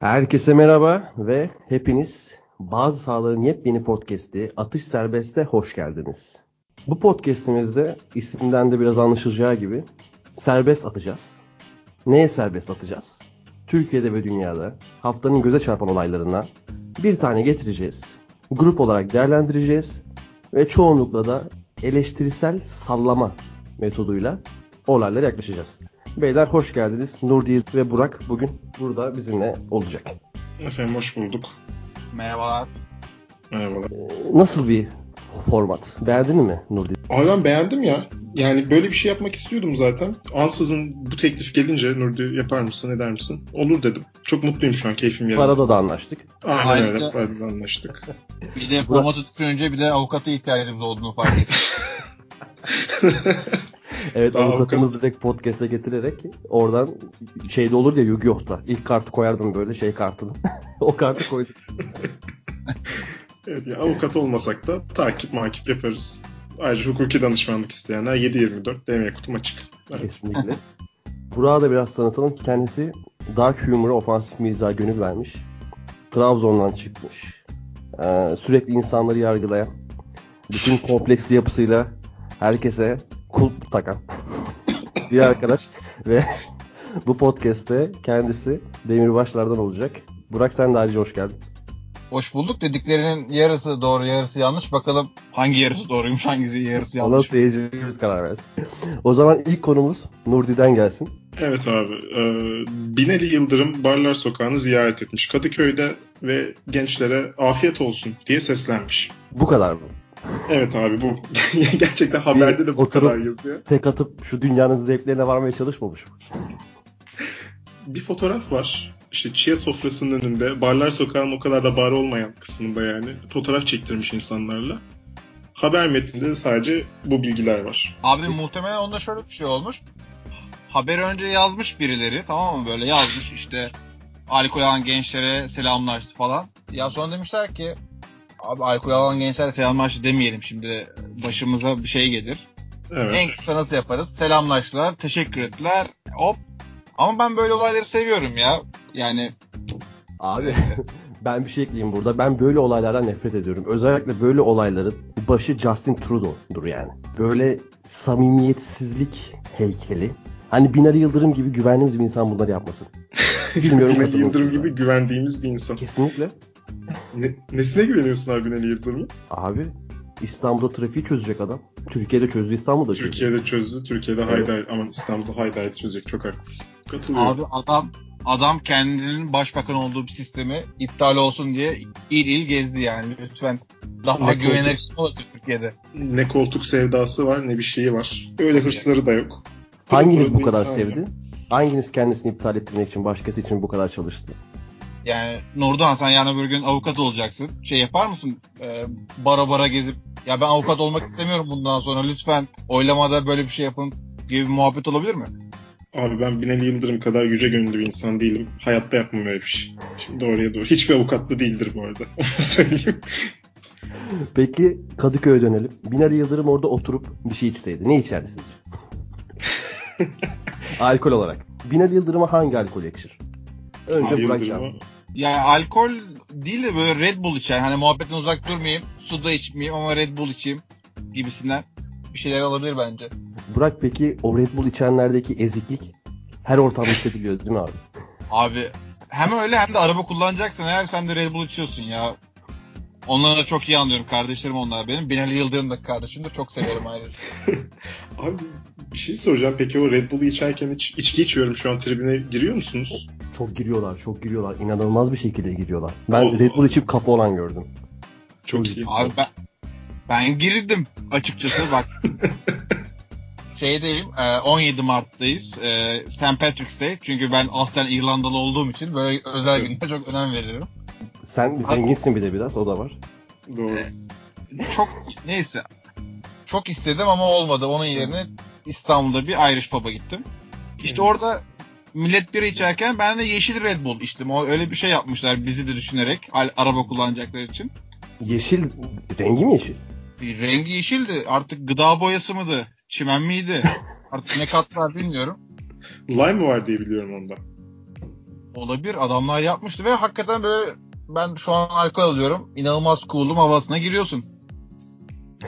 Herkese merhaba ve hepiniz bazı sahaların yepyeni podcast'i Atış Serbest'e hoş geldiniz. Bu podcast'imizde isimden de biraz anlaşılacağı gibi serbest atacağız. Neye serbest atacağız? Türkiye'de ve dünyada haftanın göze çarpan olaylarına bir tane getireceğiz. Grup olarak değerlendireceğiz ve çoğunlukla da eleştirisel sallama metoduyla olaylara yaklaşacağız. Beyler hoş geldiniz. Nurdi ve Burak bugün burada bizimle olacak. Efendim hoş bulduk. Merhabalar. Merhabalar. Ee, Nasıl bir format? Beğendin mi Nurdi? Abi ben beğendim ya. Yani böyle bir şey yapmak istiyordum zaten. Ansızın bu teklif gelince Nurdi yapar mısın eder misin? Olur dedim. Çok mutluyum şu an keyfim yerinde. Parada da anlaştık. Aynen Ayrıca- öyle. Parada anlaştık. Bir de formatı düşününce bir de avukata ihtiyacımız olduğunu fark ettim. Evet Aa, avukatımızı direkt podcast'e getirerek oradan şeyde olur ya Yu-Gi-Oh'ta. İlk kartı koyardım böyle şey kartını. o kartı koydum. evet, ya, avukat olmasak da takip makip yaparız. Ayrıca hukuki danışmanlık isteyenler 7-24 DM kutum açık. Evet. Kesinlikle. Burak'ı da biraz tanıtalım. Kendisi Dark Humor'a ofansif mizaha gönül vermiş. Trabzon'dan çıkmış. Ee, sürekli insanları yargılayan. Bütün kompleksli yapısıyla herkese kulp takan bir arkadaş. Ve bu podcast'te kendisi Demirbaşlardan olacak. Burak sen de ayrıca hoş geldin. Hoş bulduk dediklerinin yarısı doğru yarısı yanlış. Bakalım hangi yarısı doğruymuş hangisi yarısı Ona yanlış. seyircilerimiz karar versin. o zaman ilk konumuz Nurdi'den gelsin. Evet abi. E, Binali Yıldırım Barlar Sokağı'nı ziyaret etmiş Kadıköy'de ve gençlere afiyet olsun diye seslenmiş. Bu kadar mı? Evet abi bu. Gerçekten haberde de bu oturup- kadar yazıyor. Tek atıp şu dünyanın zevklerine varmaya çalışmamış mı? bir fotoğraf var. İşte Çiğ sofrasının önünde Barlar Sokağı'nın o kadar da bar olmayan kısmında yani fotoğraf çektirmiş insanlarla. Haber metninde de sadece bu bilgiler var. Abi muhtemelen onda şöyle bir şey olmuş. Haberi önce yazmış birileri tamam mı böyle yazmış işte alkol alan gençlere selamlaştı falan. Ya sonra demişler ki abi alkol alan gençlere selamlaştı demeyelim şimdi başımıza bir şey gelir. Evet. En kısa nasıl yaparız? Selamlaştılar, teşekkür ettiler. Hop. Ama ben böyle olayları seviyorum ya. Yani Abi ben bir şey ekleyeyim burada. Ben böyle olaylardan nefret ediyorum. Özellikle böyle olayların başı Justin Trudeau'dur yani. Böyle samimiyetsizlik heykeli. Hani Binali Yıldırım gibi güvendiğimiz bir insan bunları yapmasın. Bilmiyorum Binali Yıldırım gibi güvendiğimiz bir insan. Kesinlikle. Ne, nesine güveniyorsun abi Binali Yıldırım'ın? Abi İstanbul'da trafiği çözecek adam. Türkiye'de çözdü İstanbul'da çözdü. Türkiye'de çözdü. Türkiye'de Evet. haydi aman İstanbul'da haydi haydi çözecek. Çok haklısın. Katılıyorum. abi adam adam kendinin başbakan olduğu bir sistemi iptal olsun diye il il gezdi yani lütfen. Daha Ne koltuk- olabilir Türkiye'de. Ne koltuk sevdası var ne bir şeyi var. Öyle hırsları da yok. Hanginiz bu kadar sevdi? Hanginiz kendisini iptal ettirmek için başkası için bu kadar çalıştı? Yani Nurdoğan sen yarın öbür gün avukat olacaksın. Şey yapar mısın? Ee, bara bara gezip ya ben avukat olmak istemiyorum bundan sonra lütfen oylamada böyle bir şey yapın gibi bir muhabbet olabilir mi? Abi ben Binali Yıldırım kadar yüce gönüllü bir insan değilim. Hayatta yapmam öyle bir şey. Şimdi oraya doğru. Hiçbir avukatlı değildir bu arada. Onu söyleyeyim. Peki Kadıköy'e dönelim. Binali Yıldırım orada oturup bir şey içseydi. Ne içerdi sizce? alkol olarak. Binali Yıldırım'a hangi alkol yakışır? Yıldırım'a- cevap. Yani alkol değil de böyle Red Bull içer. Hani muhabbetten uzak durmayayım. Su da içmeyeyim ama Red Bull içeyim gibisinden bir şeyler olabilir bence. Burak peki o Red Bull içenlerdeki eziklik her ortamda hissediliyor değil mi abi? Abi hem öyle hem de araba kullanacaksın eğer sen de Red Bull içiyorsun ya. Onları da çok iyi anlıyorum. Kardeşlerim onlar benim. Binali Yıldırım da kardeşim de çok severim ayrıca. Abi bir şey soracağım. Peki o Red Bull'u içerken hiç içki içiyorum şu an tribüne giriyor musunuz? Çok giriyorlar, çok giriyorlar. İnanılmaz bir şekilde giriyorlar. Ben Allah Red Bull içip kafa olan gördüm. Çok iyi. Abi ben ben girdim açıkçası bak. Şeydeyim e, 17 Mart'tayız. E, St. Patrick's Day. Çünkü ben aslen İrlandalı olduğum için böyle özel günlere çok önem veririm. Sen zenginsin bir de biraz, o da var. Doğru. Çok neyse. Çok istedim ama olmadı. Onun yerine İstanbul'da bir Irish pub'a gittim. İşte Evet. orada millet bira içerken ben de yeşil Red Bull içtim. O öyle bir şey yapmışlar bizi de düşünerek araba kullanacaklar için. Yeşil, rengi mi yeşil? Rengi yeşildi. Artık gıda boyası mıydı? Çimen miydi? Artık ne kat var bilmiyorum. Lime var diye biliyorum onda. Olabilir. Adamlar yapmıştı ve hakikaten böyle ben şu an alkol alıyorum. İnanılmaz cool'um havasına giriyorsun.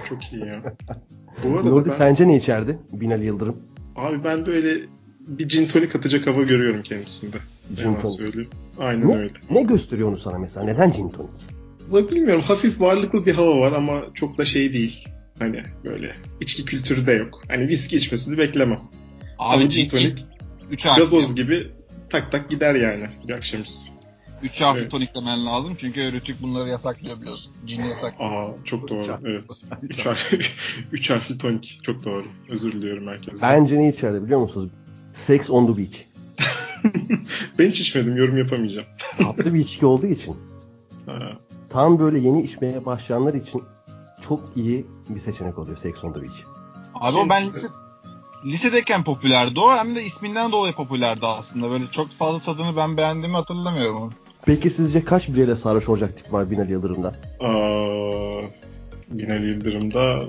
Çok iyi ya. Bu arada Nurdi ben, sence ne içerdi? Binali Yıldırım. abi ben böyle bir gin tonic atacak hava görüyorum kendisinde. Gin tonic. söyleyeyim. Aynen Ne, öyle. ne gösteriyor onu sana mesela? Neden gin tonic? Bilmiyorum hafif varlıklı bir hava var ama çok da şey değil. Hani böyle içki kültürü de yok. Hani viski içmesini beklemem. Abi Ama gin tonic 3 harfli. gazoz gibi tak tak gider yani bir akşamüstü. 3 harfli Evet. toniklemen lazım. Çünkü Rütük bunları yasaklıyor biliyorsun. Cin yasak. Aa çok doğru. Üç harfli. Evet. Üç harfli, üç harfli tonik. Çok doğru. Özür diliyorum herkese. Bence ne içerdi biliyor musunuz? Sex on the beach. ben hiç içmedim. Yorum yapamayacağım. Tatlı bir içki olduğu için. Ha. Tam böyle yeni içmeye başlayanlar için çok iyi bir seçenek oluyor Sex on the beach. Abi o ben Kendisi- lise, lisedeyken popülerdi o. Hem de isminden dolayı popülerdi aslında. Böyle çok fazla tadını ben beğendiğimi hatırlamıyorum onu. Peki sizce kaç bireyle sarhoş olacak tip var Binali Yıldırım'da? Aa, Binali Yıldırım'da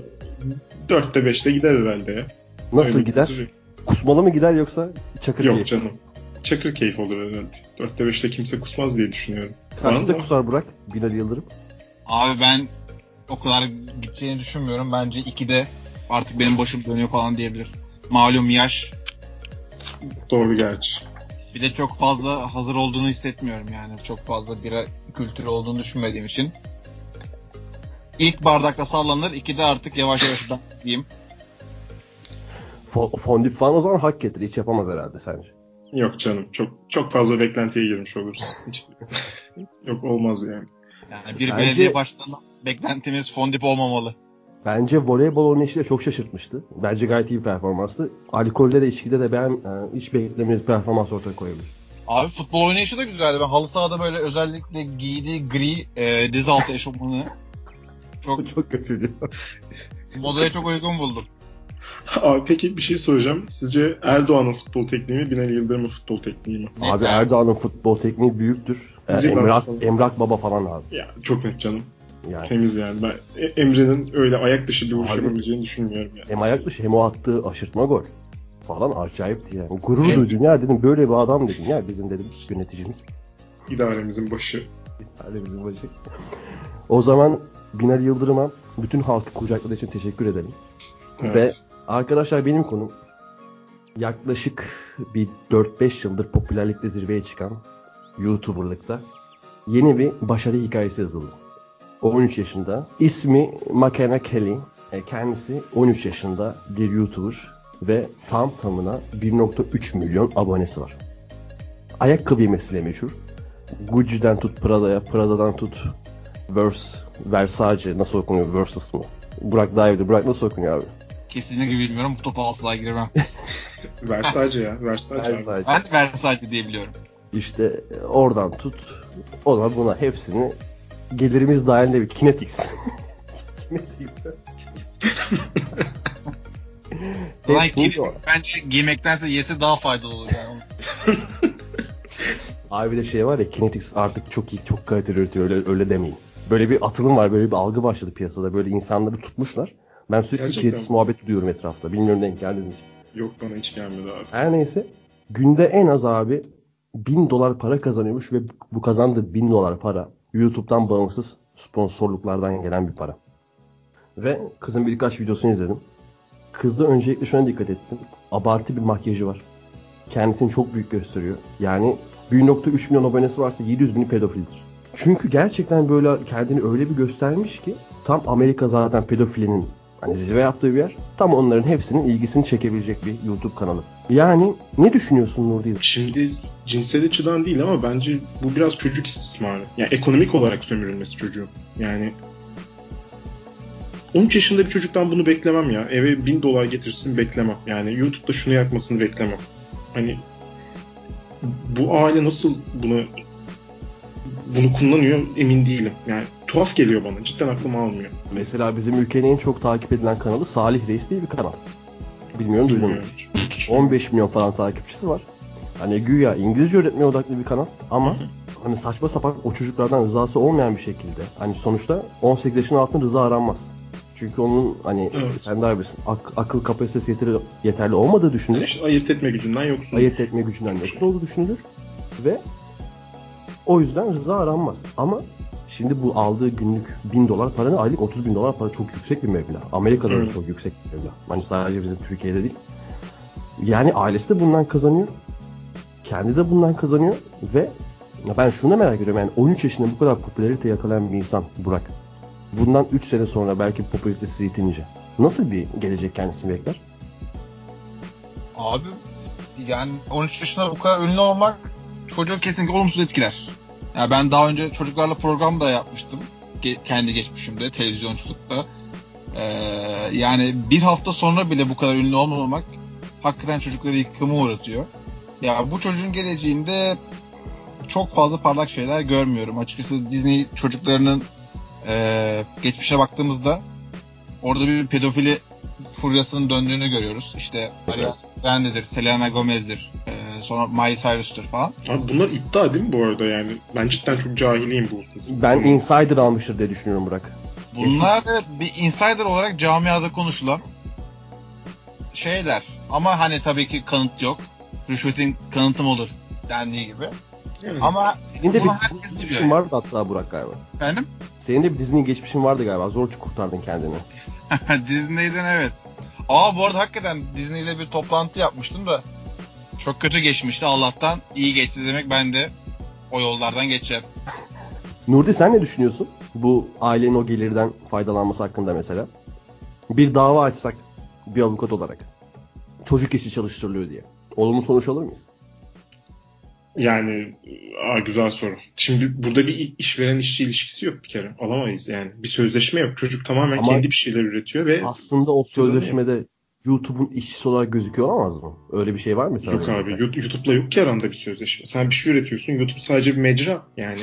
4'te 5'te gider herhalde ya. Nasıl Öyle gider? duruyor. Kusmalı mı gider yoksa çakır Yok keyif? canım. Çakır keyif olur herhalde. 4'te 5'te kimse kusmaz diye düşünüyorum. Kaçta kusar Burak Binali Yıldırım? Abi ben o kadar gideceğini düşünmüyorum. Bence 2'de artık benim başım dönüyor falan diyebilir. Malum yaş. Doğru gerçi. Bir de çok fazla hazır olduğunu hissetmiyorum yani. Çok fazla bira kültürü olduğunu düşünmediğim için. İlk bardakta sallanır. 2'de artık yavaş yavaş diyeyim. Fo- fondip falan o zaman hak getirir. Hiç yapamaz herhalde sence. Yok canım. Çok çok fazla beklentiye girmiş oluruz. Hiç... Yok olmaz yani. Yani bir Bence- belediye başkanı beklentimiz fondip olmamalı. Bence voleybol oynayışıyla çok şaşırtmıştı. Bence gayet iyi bir performanstı. Alkolde de içkide de ben e, hiç beklemediğimiz performans ortaya koyabilir. Abi futbol oynayışı da güzeldi. Ben halı sahada böyle özellikle giydiği gri e, diz altı eşofmanı çok çok kötüydü. modaya çok uygun buldum. Abi peki bir şey soracağım. Sizce Erdoğan'ın futbol tekniği mi, Binali Yıldırım'ın futbol tekniği mi? Abi. Erdoğan'ın futbol tekniği büyüktür. E, Zidane Emrak. Emrak Baba falan abi. Ya çok net canım. Yani Temiz yani. Ben E- Emre'nin öyle ayak dışı bir vuruş Abi- yapabileceğini düşünmüyorum yani. hem ayak dışı hem o attığı aşırtma gol falan acayipti yani. Gurur Evet. duydum ya dedim böyle bir adam dedim ya bizim dedim yöneticimiz. İdaremizin başı. Bizim başı. O zaman Binali Yıldırım'a bütün halkı kucakladığı için teşekkür edelim. Evet. Ve arkadaşlar benim konum yaklaşık bir 4-5 yıldır popülerlikte zirveye çıkan YouTuber'lıkta yeni bir başarı hikayesi yazıldı. 13 yaşında. İsmi Makena Kelly. E, Kendisi 13 yaşında bir YouTuber ve tam tamına 1.3 milyon abonesi var. Ayakkabı yemesiyle meşhur. Gucci'den tut Prada'ya, Prada'dan tut Verse, Versace nasıl okunuyor? Versus mu? Burak daha iyi bilir. Burak nasıl okunuyor abi? Kesinlikle bilmiyorum. Bu topa asla giremem. Versace ya. Versace. Versace. ben de Versace diye biliyorum. İşte oradan tut. Ona buna hepsini gelirimiz dahilinde bir Kinetix. Kinetix. Ulan Hepsini kim- bence giymektense yese daha faydalı olur yani. Abi bir de şey var ya Kinetix artık çok iyi, çok kaliteli üretiyor. Öyle, öyle demeyin. Böyle bir atılım var, böyle bir algı başladı piyasada. Böyle insanları tutmuşlar. Ben sürekli Gerçekten Kinetix mi? muhabbeti duyuyorum etrafta. Bilmiyorum denk geldiniz mi? Yok bana hiç gelmedi abi. Her neyse. Günde en az abi 1000 dolar para kazanıyormuş ve bu kazandığı 1000 dolar para YouTube'dan bağımsız sponsorluklardan gelen bir para. Ve kızın birkaç videosunu izledim. Kızda öncelikle şuna dikkat ettim. Abartı bir makyajı var. Kendisini çok büyük gösteriyor. Yani 1.3 milyon abonesi varsa 700 bini pedofildir. Çünkü gerçekten böyle kendini öyle bir göstermiş ki tam Amerika zaten pedofilinin hani zirve yaptığı bir yer. Tam onların hepsinin ilgisini çekebilecek bir YouTube kanalı. Yani ne düşünüyorsun Nurdi? Şimdi cinsel açıdan değil ama bence bu biraz çocuk istismarı. Yani ekonomik olarak sömürülmesi çocuğun. Yani 13 yaşında bir çocuktan bunu beklemem ya. Eve 1000 dolar getirsin beklemem. Yani YouTube'da şunu yapmasını beklemem. Hani bu aile nasıl bunu bunu kullanıyor emin değilim. Yani tuhaf geliyor bana. Cidden aklım almıyor. Mesela bizim ülkenin en çok takip edilen kanalı Salih Reis diye bir kanal. Bilmiyorum duydun mu? Bilmiyorum. 15 milyon falan takipçisi var. Hani güya İngilizce öğretmeye odaklı bir kanal ama hani saçma sapan o çocuklardan rızası olmayan bir şekilde hani sonuçta 18 yaşın altında rıza aranmaz. Çünkü onun hani Evet. sen de bilirsin ak- akıl kapasitesi yeterli, yeterli olmadığı düşünülür. İşte ayırt etme gücünden yoksun. Ayırt etme gücünden yoksun olduğu düşünülür. Ve O yüzden rıza aranmaz. Ama şimdi bu aldığı günlük 1000 dolar para ne? Aylık 30 bin dolar para çok yüksek bir meblağ. Amerika'da da çok yüksek bir meblağ. Hani sadece bizim Türkiye'de değil. Yani ailesi de bundan kazanıyor. Kendi de bundan kazanıyor ve ben şunu da merak ediyorum yani 13 yaşında bu kadar popülarite yakalayan bir insan Burak. Bundan 3 sene sonra belki popülaritesi yitince nasıl bir gelecek kendisini bekler? Abi yani 13 yaşında bu kadar ünlü olmak çocuğu kesinlikle olumsuz etkiler. Ya ben daha önce çocuklarla program da yapmıştım. Ge- kendi geçmişimde televizyonculukta. Ee, yani bir hafta sonra bile bu kadar ünlü olmamak hakikaten çocukları yıkıma uğratıyor. Ya bu çocuğun geleceğinde çok fazla parlak şeyler görmüyorum. Açıkçası Disney çocuklarının ee, geçmişe baktığımızda orada bir pedofili furyasının döndüğünü görüyoruz. İşte Ariana Grande'dir, Selena Gomez'dir, ee, sonra Miley Cyrus'tur falan. Abi bunlar iddia değil mi bu arada yani? Ben cidden çok cahiliyim bu husus. Ben insider almıştır diye düşünüyorum Burak. Bunlar evet bir insider olarak camiada konuşulan şeyler. Ama hani tabii ki kanıt yok. Rüşvetin kanıtım olur dendiği gibi. Yani. Ama Senin de bir Disney geçmişin vardı hatta Burak galiba. efendim Senin de bir Disney geçmişin vardı galiba. Zor kurtardın kendini. Disney'den evet. Aa bu arada hakikaten Disney ile bir toplantı yapmıştım da çok kötü geçmişti. Allah'tan iyi geçti demek ben de o yollardan geçeceğim. Nurdi sen ne düşünüyorsun? Bu ailenin o gelirden faydalanması hakkında mesela. Bir dava açsak bir avukat olarak. Çocuk işi çalıştırılıyor diye. Olumlu sonuç alır mıyız? Yani aa, güzel soru. Şimdi burada bir işveren işçi ilişkisi yok bir kere. Alamayız yani. Bir sözleşme yok. Çocuk tamamen Ama- kendi bir şeyler üretiyor ve Aslında o Kazanıyor. sözleşmede YouTube'un işçisi olarak gözüküyor olamaz mı? Öyle bir şey var mı yok abi. YouTube'la yok ki aranda bir sözleşme. Sen bir şey üretiyorsun. YouTube sadece bir mecra yani.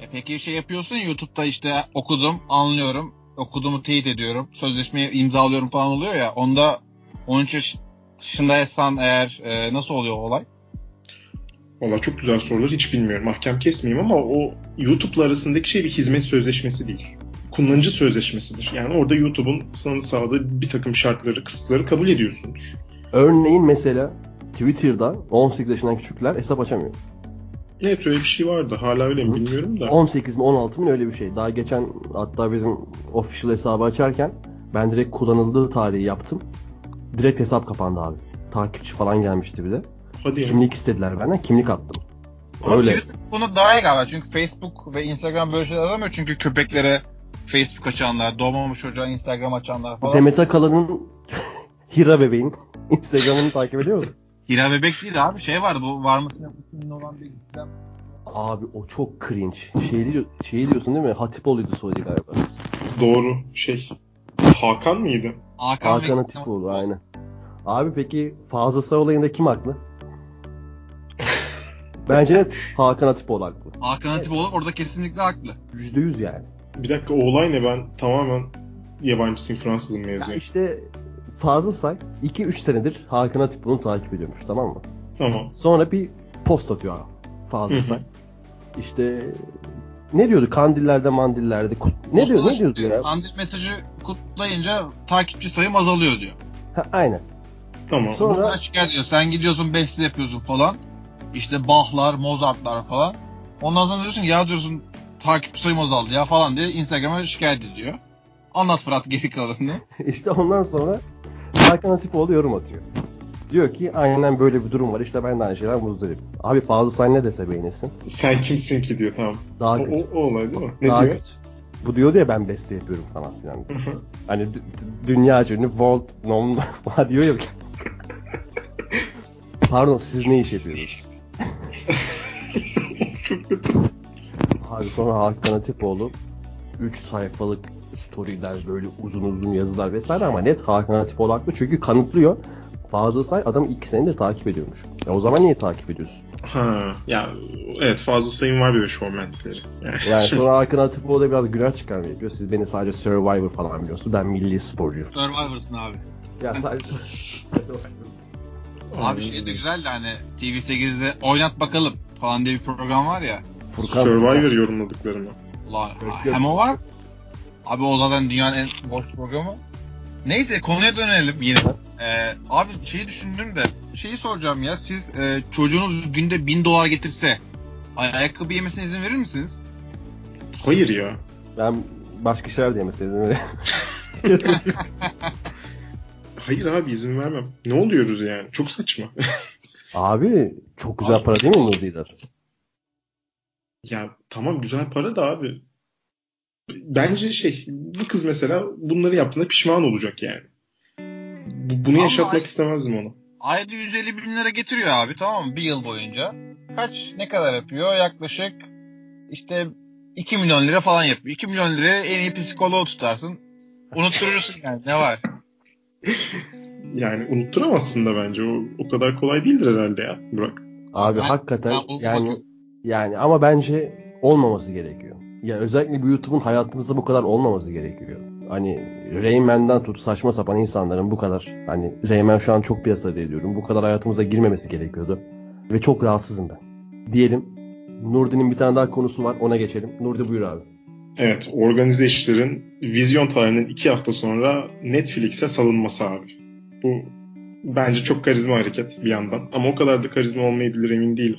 E peki şey yapıyorsun YouTube'da işte okudum, anlıyorum, okuduğumu teyit ediyorum, sözleşmeyi imzalıyorum falan oluyor ya. Onda 13 yaş dışındaysan eğer e, nasıl oluyor o olay? Valla çok güzel sorular hiç bilmiyorum. Mahkem kesmeyeyim ama o YouTube'la arasındaki şey bir hizmet sözleşmesi değil. Kullanıcı sözleşmesidir. Yani orada YouTube'un sana sağladığı bir takım şartları, kısıtları kabul ediyorsundur. Örneğin mesela Twitter'da 18 yaşından küçükler hesap açamıyor. Evet öyle bir şey vardı. Hala öyle mi bilmiyorum da. 18 mi 16 mı öyle bir şey. Daha geçen hatta bizim official hesabı açarken ben direkt kullanıldığı tarihi yaptım. Direkt hesap kapandı abi. Takipçi falan gelmişti bir de. Hadi ya. Kimlik istediler benden. Kimlik attım. Ama Öyle. Twitter bunu daha iyi galiba çünkü Facebook ve Instagram böyle şeyler aramıyor çünkü köpeklere Facebook açanlar, doğmamış çocuğa Instagram açanlar falan. Demet Akalın'ın Hira bebeğin Instagram'ını takip ediyor musun? Hira bebek değil abi şey vardı bu var mısın yok musun olan bir gizem. Abi o çok cringe. Şey, diyor, şey diyorsun değil mi? Hatipoğlu'ydu soyadı galiba. Doğru. Şey. Hakan mıydı? Hakan, Hakan Hatipoğlu aynen. Abi peki Fazıl Say olayında kim haklı? Bence net Hakan Hatipoğlu haklı. Hakan Hatipoğlu orada kesinlikle haklı. %100 yani. Bir dakika o olay ne? Ben tamamen yabancısıyım Fransızım Ya mevzuyu. işte Fazıl Say 2-3 senedir Hakan Hatipoğlu'nu takip ediyormuş tamam mı? Tamam. Sonra bir post atıyor abi Fazıl. Say. İşte ne diyordu? Kandillerde mandillerde. kut- Ne diyor? Ne diyordu ya? Kandil mesajı kutlayınca takipçi sayım azalıyor diyor. Ha, aynen. Tamam. Sonra- Burada şikayet ediyor. Sen gidiyorsun beste yapıyorsun falan. İşte Bach'lar, Mozart'lar falan. Ondan sonra diyorsun ya diyorsun takipçi sayım azaldı ya falan diye Instagram'a şikayet ediyor. Anlat Fırat geri kalanını. İşte ondan sonra Hakan Hatipoğlu yorum atıyor. Diyor ki aynen böyle bir durum var işte ben de aynı şeyden muzdarım. Abi Fazıl Say ne dese beğenirsin. Sen kimsin ki diyor tamam. Daha O, kötü. o, o olay değil mi? Ne Daha diyor? kötü. Bu diyor ya ben beste yapıyorum falan filan. Hani dü- dü- dünya ünlü Volt nom falan diyor ya. Pardon siz ne iş yapıyorsunuz? Çok kötü. Abi sonra Hakan Hatipoğlu 3 sayfalık storyler böyle uzun uzun yazılar vesaire ama net Hakan Hatipoğlu haklı çünkü kanıtlıyor. Fazıl Say adam 2 senedir takip ediyormuş. Ya o zaman niye takip ediyorsun? Ha, ya evet fazla sayım var bir de showmanlikleri. Yani, Yani sonra Hakan Hatipoğlu da biraz günah çıkarmaya yapıyor. Siz beni sadece Survivor falan biliyorsunuz. Ben milli sporcuyum. Survivor'sın abi. Ya sadece Abi şey de güzeldi hani TV8'de oynat bakalım falan diye bir program var ya. Furkan Survivor yorumladıklarını. Ulan hem o var. Abi o zaten dünyanın en boş programı. Neyse konuya dönelim yine. Ee, abi şeyi düşündüm de şeyi soracağım ya siz e, çocuğunuz günde 1000 dolar getirse Ay- ayakkabı yemesine izin verir misiniz? Hayır ya. Ben başka şeyler de yemeseydim. Hayır abi izin vermem. Ne oluyoruz yani? Çok saçma. Abi çok güzel para değil mi Nurdiler? Ya tamam güzel para da abi. Bence şey bu kız mesela bunları yaptığında pişman olacak yani. Bu- Bunu Ama yaşatmak ay- istemezdim ona. Ayda 150 bin lira getiriyor abi tamam mı? Bir yıl boyunca. Kaç ne kadar yapıyor? Yaklaşık işte 2 milyon lira falan yapıyor. 2 milyon liraya en iyi psikoloğu tutarsın. Unutturursun yani ne var? Yani unutturamazsın da bence. O, o kadar kolay değildir herhalde ya Burak. Abi Ben- hakikaten ben bu- yani yani ama bence olmaması gerekiyor. Ya özellikle bu YouTube'un hayatımızda bu kadar olmaması gerekiyor. Hani Rayman'dan tut saçma sapan insanların bu kadar hani Rayman şu an çok piyasada ediyorum. Bu kadar hayatımıza girmemesi gerekiyordu. Ve çok rahatsızım ben. Diyelim Nurdi'nin bir tane daha konusu var ona geçelim. Nurdi buyur abi. Evet, organize işlerin vizyon tarihinin iki hafta sonra Netflix'e salınması abi. Bu bence çok karizma hareket bir yandan. Ama o kadar da karizma olmayabilir emin değilim.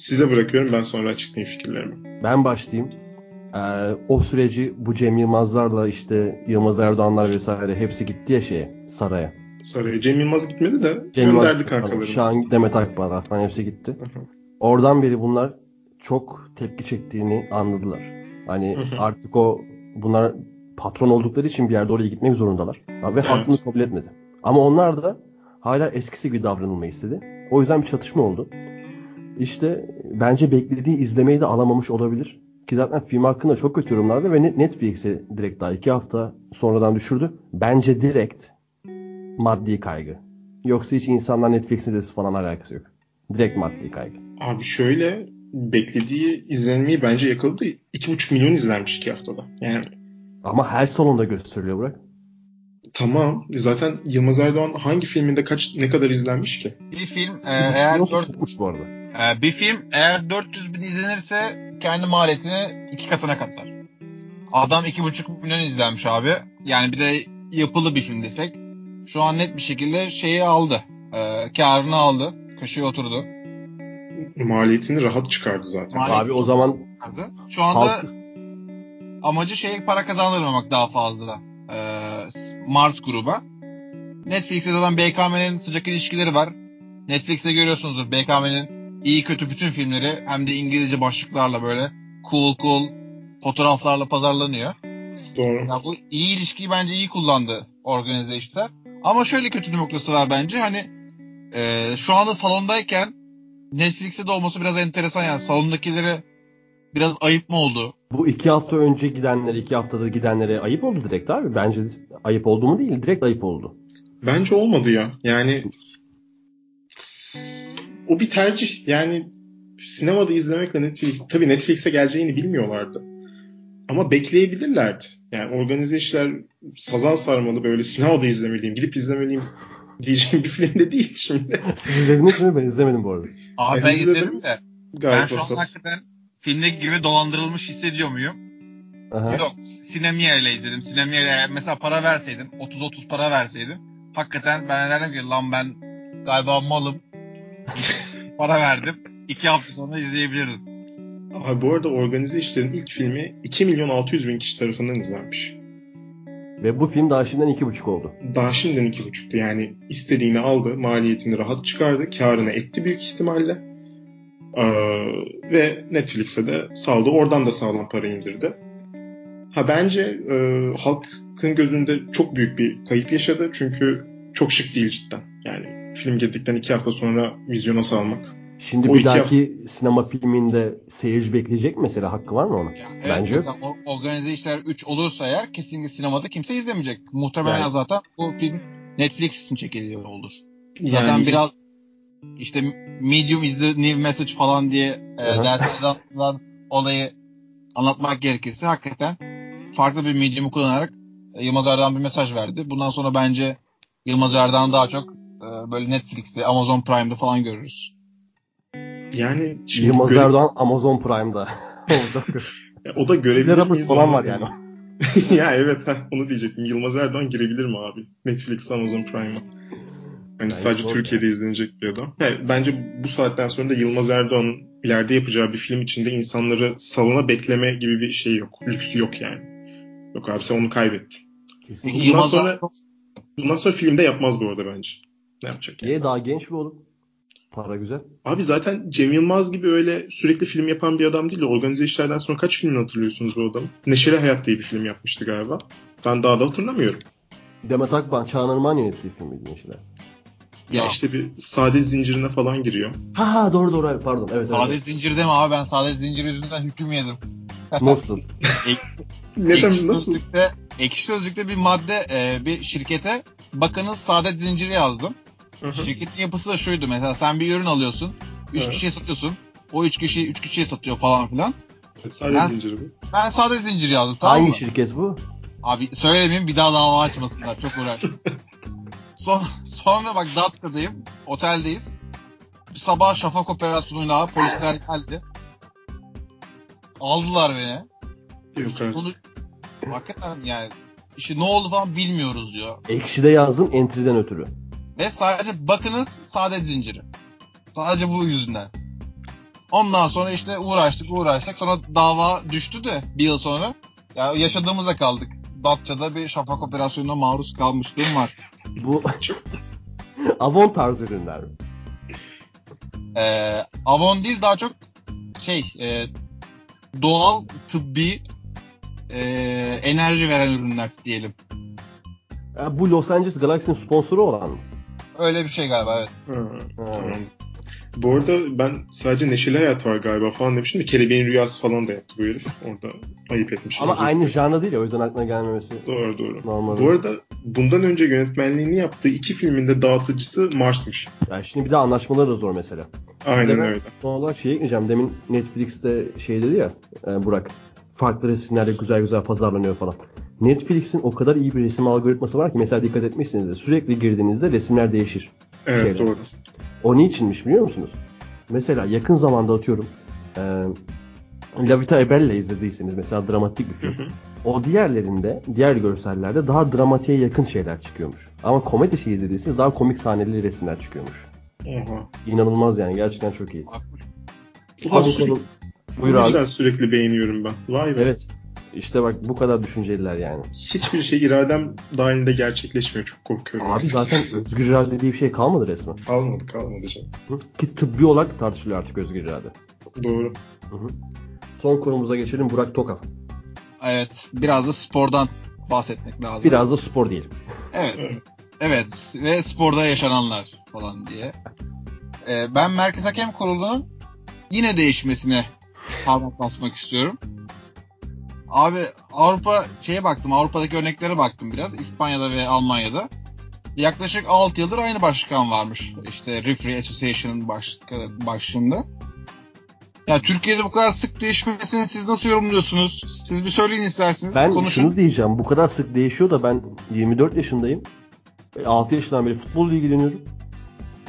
Size bırakıyorum ben sonra açıklayayım fikirlerimi. Ben başlayayım. Ee, o süreci bu Cem Yılmazlarla işte Yılmaz Erdoğanlar vesaire hepsi gitti ya şeye saraya. Saraya Cem Yılmaz gitmedi de Cem gönderdi kankalarını. Şahan Demet Akbağ falan hepsi gitti. Oradan beri bunlar çok tepki çektiğini anladılar. Hani artık o bunlar patron oldukları için bir yerde oraya gitmek zorundalar. Ve Evet. hakkını kabul etmedi. Ama onlar da hala eskisi gibi davranılmayı istedi. O yüzden bir çatışma oldu. İşte bence beklediği izlemeyi de alamamış olabilir. Ki zaten film hakkında çok kötü yorumlardı ve Net- Netflix'e direkt daha iki hafta sonradan düşürdü. Bence direkt maddi kaygı. Yoksa hiç insanlar Netflix dizisi falan alakası yok. Direkt maddi kaygı. Abi şöyle beklediği izlenmeyi bence yakaladı. 2,5 milyon izlenmiş iki haftada. Yani Ama her salonda gösteriliyor Burak. tamam zaten Yılmaz Erdoğan hangi filminde kaç ne kadar izlenmiş ki? Bir film e, eğer milyon 4, tutmuş bu arada. E, bir film eğer 400 bin izlenirse kendi maliyetini iki katına katlar. Adam 2,5 milyon izlenmiş abi. Yani bir de yapılı bir film desek. Şu an net bir şekilde şeyi aldı. E, karını aldı. Köşeye oturdu. Maliyetini rahat çıkardı zaten. Maliyeti Abi o zaman çıkardı. Şu anda halk amacı şey para kazandırmamak daha fazla. Ee, Mars gruba. Netflix'te zaten BKM'nin sıcak ilişkileri var. Netflix'te görüyorsunuzdur BKM'nin iyi kötü bütün filmleri hem de İngilizce başlıklarla böyle cool cool fotoğraflarla pazarlanıyor. Doğru. Ya bu iyi ilişkiyi bence iyi kullandı organize işler. Ama şöyle kötü bir noktası var bence. Hani e, şu anda salondayken Netflix'te de olması biraz enteresan yani. Salondakilere biraz ayıp mı oldu? bu iki hafta önce gidenlere, iki haftada gidenlere ayıp oldu direkt abi. Bence ayıp oldu mu değil, direkt ayıp oldu. Bence olmadı ya. Yani o bir tercih. Yani sinemada izlemekle Netflix tabii Netflix'e geleceğini bilmiyorlardı. Ama bekleyebilirlerdi. Yani organize işler sazan sarmalı böyle sinemada izlemeliyim, gidip izlemeliyim diyeceğim bir film de değil şimdi. Siz izlediniz mi? Ben izlemedim bu arada. Abi Ben ben izledim. izledim de ben şu an hakikaten filmdeki gibi dolandırılmış hissediyor muyum? Aha. Yok. Sinemia ile izledim. Sinemia ile mesela para verseydim, 30-30 para verseydim hakikaten ben derdim ki lan ben galiba malım. para verdim. İki hafta sonra izleyebilirdim. Abi bu arada organize işlerin ilk filmi 2 milyon 600 bin kişi tarafından izlenmiş. Ve bu film daha şimdiden iki buçuk oldu. Daha şimdiden 2,5'tu. Yani istediğini aldı, maliyetini rahat çıkardı, karını etti büyük ihtimalle. Ee, ve Netflix'e de saldı. Oradan da sağlam para indirdi. Ha bence e, halkın gözünde çok büyük bir kayıp yaşadı. Çünkü çok şık değil cidden. Film girdikten iki hafta sonra vizyona salmak. Şimdi O bir dahaki sinema filminde seyirci bekleyecek mesela? Hakkı var mı onun? Yani Bence yok. mesela o- organize işler 3 olursa eğer kesinlikle sinemada kimse izlemeyecek. Muhtemelen Yani- zaten bu film Netflix için çekiliyor olur. Yani Zaten biraz işte medium is the new message falan diye e, Hı hı. derslerde anlatılan olayı anlatmak gerekirse hakikaten farklı bir medium'u kullanarak e, Yılmaz Erdoğan bir mesaj verdi. Bundan sonra bence Yılmaz Erdoğan daha çok böyle Netflix'te, Amazon Prime'de falan görürüz. yani şimdi Yılmaz göre- Erdoğan Amazon Prime'da. O da görebilir miyiz? falan var yani. ya evet ha, onu diyecektim. Yılmaz Erdoğan girebilir mi abi? Netflix, Amazon Prime'a. Hani Bence sadece Türkiye'de izlenecek bir adam. Yani bence bu saatten sonra da Yılmaz Erdoğan'ın ileride yapacağı bir film içinde insanları salona bekleme gibi bir şey yok. Lüksü yok yani. Yok abi sen onu kaybettin. Kesinlikle. Bundan Yılmaz sonra bundan sonra filmde yapmaz bu arada bence. Ne yapacak yani? Ye daha genç bir oğlum. Para güzel. Abi zaten Cem Yılmaz gibi öyle sürekli film yapan bir adam değil. Organize işlerden sonra kaç filmini hatırlıyorsunuz bu adamı? Neşeli Hayat diye bir film yapmıştı galiba. Ben daha da hatırlamıyorum. Demet Akban, Çağan Irmak'ın yönettiği filmiydi Yeşil Hayat. Ya, Ya. işte bir sade zincirine falan giriyor. Ha ha doğru doğru evet, pardon. Evet, Saadet evet. zinciri deme abi ben saadet zinciri yüzünden hüküm yedim. Nasıl? Neden Ekşi nasıl? Sözlük'te, Ekşi Sözlük'te bir madde e, bir şirkete bakınız saadet zinciri yazdım. Şirketin yapısı da şuydu mesela sen bir ürün alıyorsun. 3 Evet. kişiye satıyorsun. O 3 kişi 3 kişiye satıyor falan filan. Sade Ben- zinciri bu. Ben saadet zinciri yazdım tamam Hangi mı? şirket bu? Abi söylemeyeyim bir daha dava açmasınlar. Çok uğraş. Son, sonra bak Datça'dayım. Oteldeyiz. Bir sabah şafak operasyonuyla polisler geldi. Aldılar beni. Yok. Bunu hakikaten yani işte ne oldu falan bilmiyoruz diyor. Ekşi'de yazdın entry'den ötürü. Ve sadece bakınız saadet zinciri. Sadece bu yüzünden. Ondan sonra işte uğraştık uğraştık. Sonra dava düştü de bir yıl sonra. Ya yaşadığımızda kaldık. Datça'da bir şafak operasyonuna maruz kalmışlığım var. Bu Avon tarzı ürünler mi? Ee, Avon değil daha çok şey e, doğal tıbbi e, enerji veren ürünler diyelim. Ya bu Los Angeles Galaxy'nin sponsoru olan mı? Öyle bir şey galiba evet. Ha, Ha. tamam. Bu arada ben sadece Neşeli Hayat var galiba falan demiştim de Kelebeğin Rüyası falan da yaptı bu herif. Orada ayıp etmiş. Ama aynı janra değil ya o yüzden aklına gelmemesi Doğru doğru. normal. Bu arada bundan önce yönetmenliğini yaptığı iki filminde dağıtıcısı Mars'mış. Ya şimdi bir de anlaşmaları da zor mesela. Aynen öyle. Son olarak şey ekleyeceğim. Demin Netflix'te şey dedi ya e, Burak. Farklı resimlerle güzel güzel pazarlanıyor falan. Netflix'in o kadar iyi bir resim algoritması var ki mesela dikkat etmişsinizdir. Sürekli girdiğinizde resimler değişir. Evet Şeyler. doğru. O niçinmiş biliyor musunuz? Mesela yakın zamanda atıyorum e, La Vita e Bella izlediyseniz mesela dramatik bir Hı film. hı. O diğerlerinde, diğer görsellerde daha dramatiğe yakın şeyler çıkıyormuş. Ama komedi şey izlediyseniz daha komik sahneli resimler çıkıyormuş. Oha. İnanılmaz yani gerçekten çok iyi. Ulan sürekli, konu- Buyur bu abi. yüzden sürekli beğeniyorum ben. Vay be. Evet. İşte bak bu kadar düşünceliler yani. Hiçbir şey iradem dahilinde gerçekleşmiyor. Çok korkuyorum. Abi zaten özgür irade diye bir şey kalmadı resmen. Kalmadı kalmadı canım. Ki tıbbi olarak tartışılıyor artık özgür irade. Doğru. Hı hı. Son konumuza geçelim Burak Tokal. Evet biraz da spordan bahsetmek lazım. Biraz da spor diyelim. Evet. Evet. Evet ve sporda yaşananlar falan diye. Ee, ben Merkez Hakem Kurulu'nun yine değişmesine parmak basmak istiyorum. Abi Avrupa şeye baktım Avrupa'daki örneklere baktım biraz İspanya'da ve Almanya'da. Yaklaşık 6 yıldır aynı başkan varmış. İşte Referee Association'ın baş, başlığında. Ya Türkiye'de bu kadar sık değişmesini siz nasıl yorumluyorsunuz? Siz bir söyleyin isterseniz. Ben Konuşun. şunu diyeceğim. Bu kadar sık değişiyor da ben 24 yaşındayım. Ve 6 yaşından beri futbolla ilgileniyorum.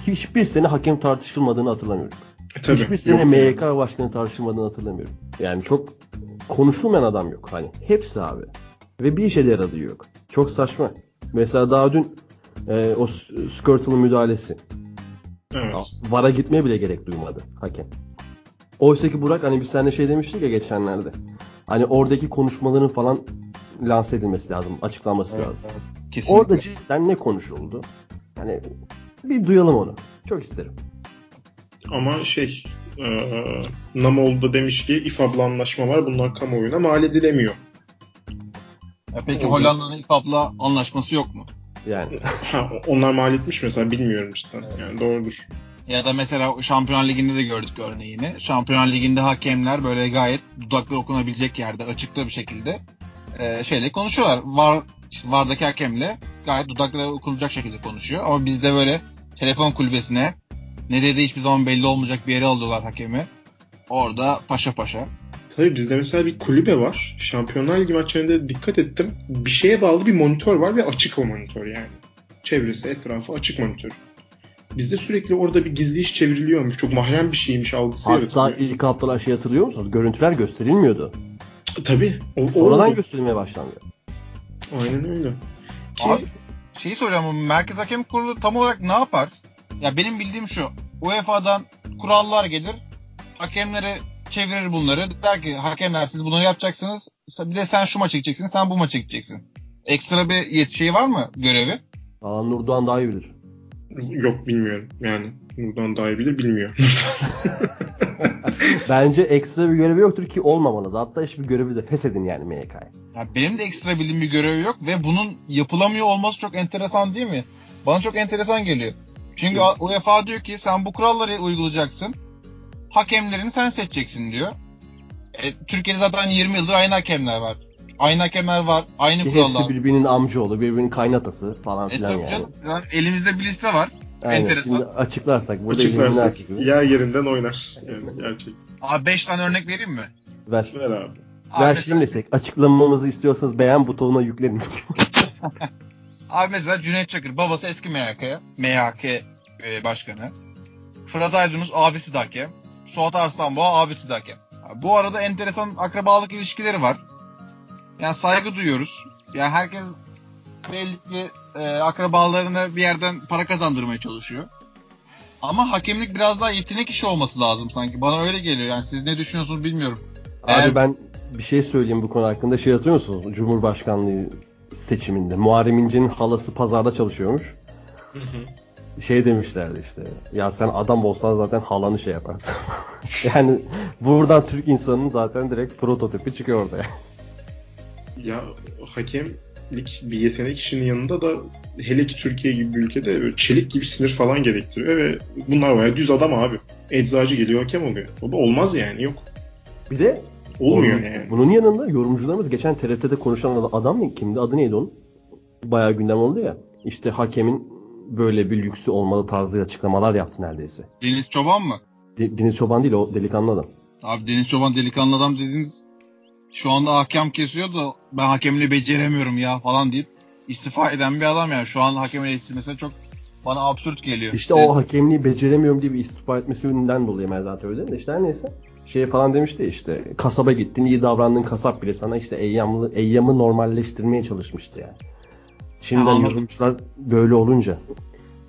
Hiçbir sene hakem tartışılmadığını hatırlamıyorum. E, tabii. Hiçbir sene MYK başkanı tartışılmadığını hatırlamıyorum. Yani çok konuşulmayan adam yok. Hani hepsi abi. Ve bir işe de yaradığı yok. Çok saçma. Mesela daha dün e, o Skirtle'ın müdahalesi. Evet. VAR'a gitmeye bile gerek duymadı hakem. Oysa ki Burak hani biz seninle şey demiştik ya geçenlerde. Hani oradaki konuşmaların falan lanse edilmesi lazım. Açıklanması Evet, lazım. evet. Kesinlikle. Orada cidden ne konuşuldu? Hani bir duyalım onu. Çok isterim. Ama şey e, Namoğlu da demiş ki İFAB'la anlaşma var. Bunlar kamuoyuna mal edilemiyor. Ya peki Oldu. Hollanda'nın İFAB'la anlaşması yok mu? Yani Ha, onlar mal etmiş mesela bilmiyorum işte. Yani doğrudur. Ya da mesela Şampiyonlar Ligi'nde de gördük örneğini. Şampiyonlar Ligi'nde hakemler böyle gayet dudakları okunabilecek yerde açıkta bir şekilde e, şeyle konuşuyorlar. Var işte Vardaki hakemle gayet dudakları okunacak şekilde konuşuyor. Ama bizde böyle telefon kulübesine ne dediği hiçbir zaman belli olmayacak bir yere alıyorlar hakemi. Orada paşa paşa. Tabii bizde mesela bir kulübe var. Şampiyonlar Ligi maçlarında dikkat ettim. Bir şeye bağlı bir monitör var ve açık o monitör yani. Çevresi, etrafı açık monitör. Bizde sürekli orada bir gizli iş çevriliyormuş. Çok mahrem bir şeymiş algısı hatta yaratılıyor. ilk haftalar şey hatırlıyor musunuz? Görüntüler gösterilmiyordu. Tabii. O, Sonradan oldu. gösterilmeye başlandı. Aynen öyle. Ki Abi şeyi soracağım Merkez Hakem Kurulu tam olarak ne yapar? Ya benim bildiğim şu. UEFA'dan kurallar gelir. hakemlere çevirir bunları. Der ki hakemler siz bunu yapacaksınız. Bir de sen şu maça gideceksin, sen bu maça gideceksin. Ekstra bir yet şey var mı görevi? Valla Nurdoğan daha iyi bilir. Yok bilmiyorum. Yani buradan daha iyi bilir bilmiyor. Bence ekstra bir görevi yoktur ki olmamalı da. Hatta hiçbir görevi de feshedin yani MYK'ya. Ya benim de ekstra bildiğim bir görevi yok ve bunun yapılamıyor olması çok enteresan değil mi? Bana çok enteresan geliyor. Çünkü Hı. UEFA diyor ki sen bu kuralları uygulayacaksın. Hakemlerini sen seçeceksin diyor. E, Türkiye'de zaten 20 yıldır aynı hakemler var. Aynı hakemler var. Aynı kurallar. hepsi birbirinin amcaoğlu, birbirinin kaynatası falan E filan yani. canım. Yani elimizde bir liste var. Aynen. enteresan. Şimdi açıklarsak burada Açıklarsak yer yerinden oynar. Yani gerçek. Abi 5 tane örnek vereyim mi? Ver. Ver abi. Abi Ver mesela, şimdi desek. Açıklamamızı istiyorsanız beğen butonuna yüklenin. abi mesela Cüneyt Çakır babası eski MHK, MHK e, başkanı. Fırat Aydınus abisi de hakem. Suat Arslanboğa abisi de hakem. Bu arada enteresan akrabalık ilişkileri var. Yani saygı duyuyoruz. Yani herkes belli ki e, akrabalarına bir yerden para kazandırmaya çalışıyor. Ama hakemlik biraz daha yetenek işi olması lazım sanki. Bana öyle geliyor. Yani siz ne düşünüyorsunuz bilmiyorum. Abi Eğer- ben bir şey söyleyeyim bu konu hakkında. Şey hatırlıyor musunuz? Cumhurbaşkanlığı seçiminde. Muharrem İnce'nin halası pazarda çalışıyormuş. Hı hı. Şey demişlerdi işte. Ya sen adam olsan zaten halanı şey yaparsın. yani buradan Türk insanının zaten direkt prototipi çıkıyor orada. Ya hakemlik bir yetenek işinin yanında da hele ki Türkiye gibi bir ülkede böyle çelik gibi sinir falan gerektiriyor ve bunlar bayağı düz adam abi. Eczacı geliyor hakem oluyor. O da olmaz yani yok. Bir de Olmuyor Onun- yani. Bunun yanında yorumcularımız geçen TRT'de konuşan adam? Kimdi? Adı neydi onun? Bayağı gündem oldu ya. İşte hakemin böyle bir lüksü olmalı tarzı açıklamalar yaptı neredeyse. Deniz Çoban mı? De- Deniz Çoban değil o delikanlı adam. Abi Deniz Çoban delikanlı adam dediğiniz şu anda hakem kesiyor da ben hakemliği beceremiyorum ya falan deyip istifa eden bir adam yani. Şu an hakemin mesela çok bana absürt geliyor. İşte o hakemliği beceremiyorum diye bir istifa etmesinden dolayı ben zaten öyle de işte her neyse. Şey falan demişti işte kasaba gittin iyi davrandın kasap bile sana işte eyyamlı, eyyamı normalleştirmeye çalışmıştı yani. Şimdiden anladım. yorumcular böyle olunca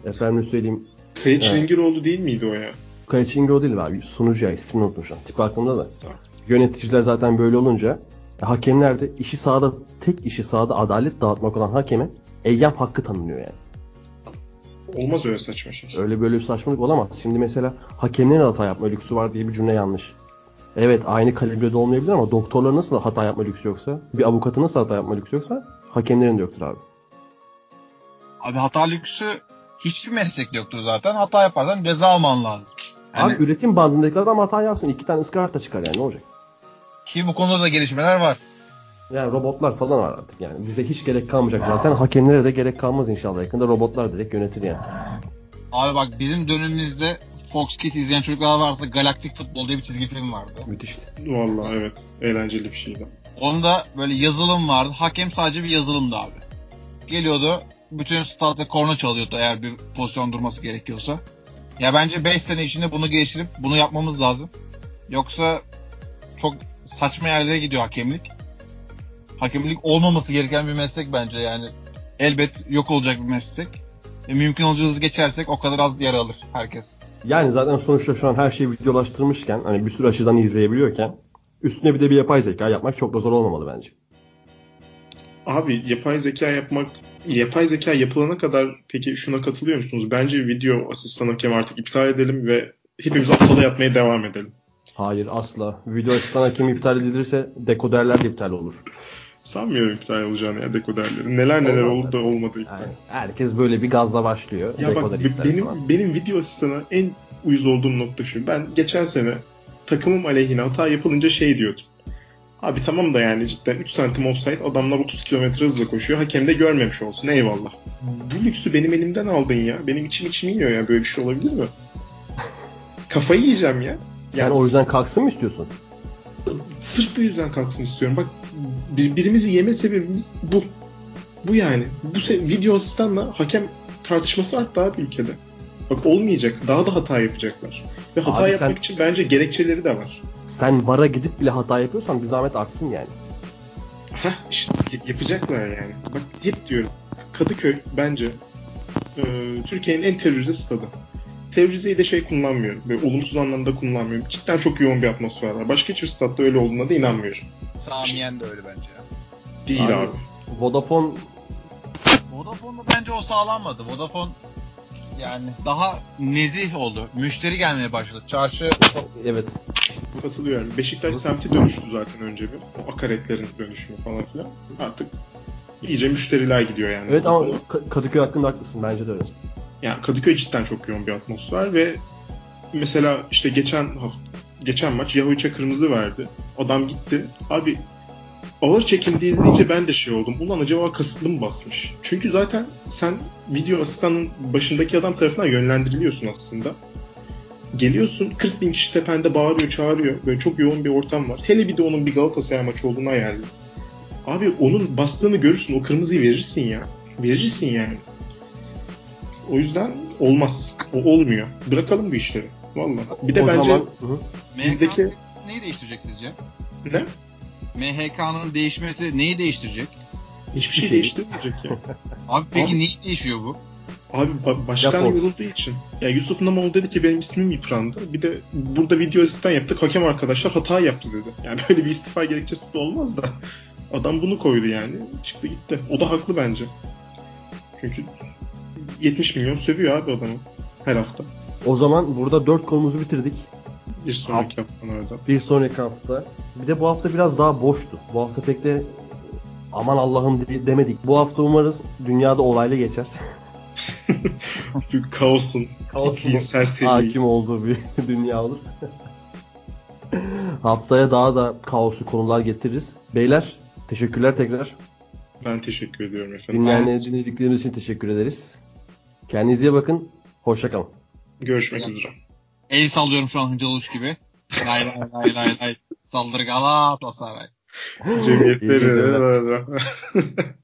efendim söyleyeyim Evet. Çilingiroğlu değil miydi o ya? Kaya Çingo değil abi. Sunucu ya ismini unuttum şu an. Tip aklımda da. Tamam. Yöneticiler zaten böyle olunca e, hakemler de işi sahada tek işi sahada adalet dağıtmak olan hakeme eyyam hakkı tanınıyor yani. Olmaz öyle saçma şey. Öyle böyle bir saçmalık olamaz. Şimdi mesela hakemlerin hata yapma lüksü var diye bir cümle yanlış. Evet aynı kalibrede olmayabilir ama doktorların nasıl hata yapma lüksü yoksa, bir avukatın nasıl hata yapma lüksü yoksa hakemlerin de yoktur abi. Abi hata lüksü hiçbir meslekte yoktur zaten. Hata yaparsan ceza alman lazım. Yani Abi üretim bandındaki adam hata yapsın. iki tane ıskarta çıkar yani ne olacak? ki bu konuda da gelişmeler var. Yani robotlar falan var artık yani. Bize hiç gerek kalmayacak zaten. Hakemlere de gerek kalmaz inşallah. Yakında robotlar direkt yönetir yani. Abi bak bizim dönemimizde Fox Kids izleyen çocuklar varsa Galaktik Futbol diye bir çizgi film vardı. Müthişti. Vallahi evet. Eğlenceli bir şeydi. Onda böyle yazılım vardı. Hakem sadece bir yazılımdı abi. Geliyordu. Bütün statta korna çalıyordu eğer bir pozisyon durması gerekiyorsa. Ya bence 5 sene içinde bunu geliştirip bunu yapmamız lazım. Yoksa çok saçma yerlere gidiyor hakemlik. Hakemlik olmaması gereken bir meslek bence yani. Elbet yok olacak bir meslek. E, mümkün hızlı geçersek o kadar az yer alır herkes. Yani zaten sonuçta şu an her şeyi videolaştırmışken hani bir sürü açıdan izleyebiliyorken üstüne bir de bir yapay zeka yapmak çok da zor olmamalı bence. Abi yapay zeka yapmak yapay zeka yapılana kadar peki şuna katılıyor musunuz? Bence video asistan hakem artık iptal edelim ve hepimiz aptala yatmaya devam edelim. Hayır asla. Video asistan hakemi iptal edilirse dekoderler de iptal olur. Sanmıyorum iptal olacağını ya dekoderlerin. Neler neler Olmaz oldu da olmadı iptal. Yani herkes böyle bir gazla başlıyor. Ya bak Dekoder benim falan. benim video asistana en uyuz olduğum nokta şu. Ben geçen sene takımım aleyhine hata yapılınca şey diyordum. Abi tamam da yani cidden 3 santim offside adamlar 30 km hızla koşuyor. Hakem de görmemiş olsun eyvallah. Bu lüksü benim elimden aldın ya. Benim içim içim yiyor ya. Böyle bir şey olabilir mi? Kafayı yiyeceğim ya. Sen Ya o yüzden kalksın mı istiyorsun? Sırf bu yüzden kalksın istiyorum. Bak birbirimizi yeme sebebimiz bu. Bu yani. Bu se- video asistanla hakem tartışması arttı abi ülkede. Bak olmayacak. Daha da hata yapacaklar. Ve hata Abi yapmak sen- için bence gerekçeleri de var. Sen VAR'a gidip bile hata yapıyorsan bir zahmet artsın yani. Heh işte yapacaklar yani. Bak hep diyorum. Kadıköy bence e, Türkiye'nin en terörize stadı. Tevrize'yi de şey kullanmıyorum. Böyle olumsuz anlamda kullanmıyorum. Cidden çok yoğun bir atmosfer var. Başka hiçbir statta öyle olduğuna da inanmıyorum. Samiyen de öyle bence ya. Değil Abi, abi. Vodafone Vodafone'da bence o sağlanmadı. Vodafone yani daha nezih oldu. Müşteri gelmeye başladı. Çarşı evet Katılıyorum. Beşiktaş semti dönüştü zaten önce bir. O akaretlerin dönüşümü falan filan. Artık iyice müşteriler gidiyor yani. evet ama Kadıköy hakkında haklısın bence de öyle. Yani Kadıköy cidden çok yoğun bir atmosfer ve mesela işte geçen hafta geçen maç Yahoviç'e kırmızı verdi. Adam gitti. Abi ağır çekimde izleyince ben de şey oldum. Ulan acaba kasıtlı mı basmış? Çünkü zaten sen video asistanın başındaki adam tarafından yönlendiriliyorsun aslında. Geliyorsun 40 bin kişi tepende bağırıyor çağırıyor. Böyle çok yoğun bir ortam var. Hele bir de onun bir Galatasaray maçı olduğunu hayal. Abi onun bastığını görürsün. O kırmızıyı verirsin ya. Verirsin yani. O yüzden olmaz. O olmuyor. Bırakalım bu işleri. Valla. Bir de o bence zaman. Bizdeki- MHK neyi değiştirecek sizce? ne? MHK'nın değişmesi neyi değiştirecek? Hiçbir şey şey. değiştirmeyecek ya. Abi peki Abi- neyi değişiyor bu? Abi ba- başkan Yapboz. yorulduğu için. Ya Yusuf Namoğlu dedi ki benim ismim yıprandı. Bir de burada video asistan yaptık. Hakem arkadaşlar hata yaptı dedi. Yani böyle bir istifa gerekçesi de olmaz da. Adam bunu koydu yani. Çıktı gitti. O da haklı bence. Çünkü 70 milyon sövüyor abi adamı. Her hafta. o zaman burada dört konumuzu bitirdik. Bir sonraki haftan orada. Bir sonraki hafta. Bir de bu hafta biraz daha boştu. Bu hafta pek de aman Allah'ım de- demedik. Bu hafta umarız dünyada olaylı geçer. Bir kaosun, Kaosun serseriliği. hakim olduğu bir dünya olur. Haftaya daha da kaoslu konular getiririz. Beyler teşekkürler tekrar. Ben teşekkür ediyorum efendim. Dinleyenleri dinledikleriniz için teşekkür ederiz. Kendinize iyi bakın. Hoşçakalın. Görüşmek üzere. El sallıyorum şu an Hıncal Uluç gibi. Lay lay lay lay lay. Saldır Galatasaray. Cemiyetleri.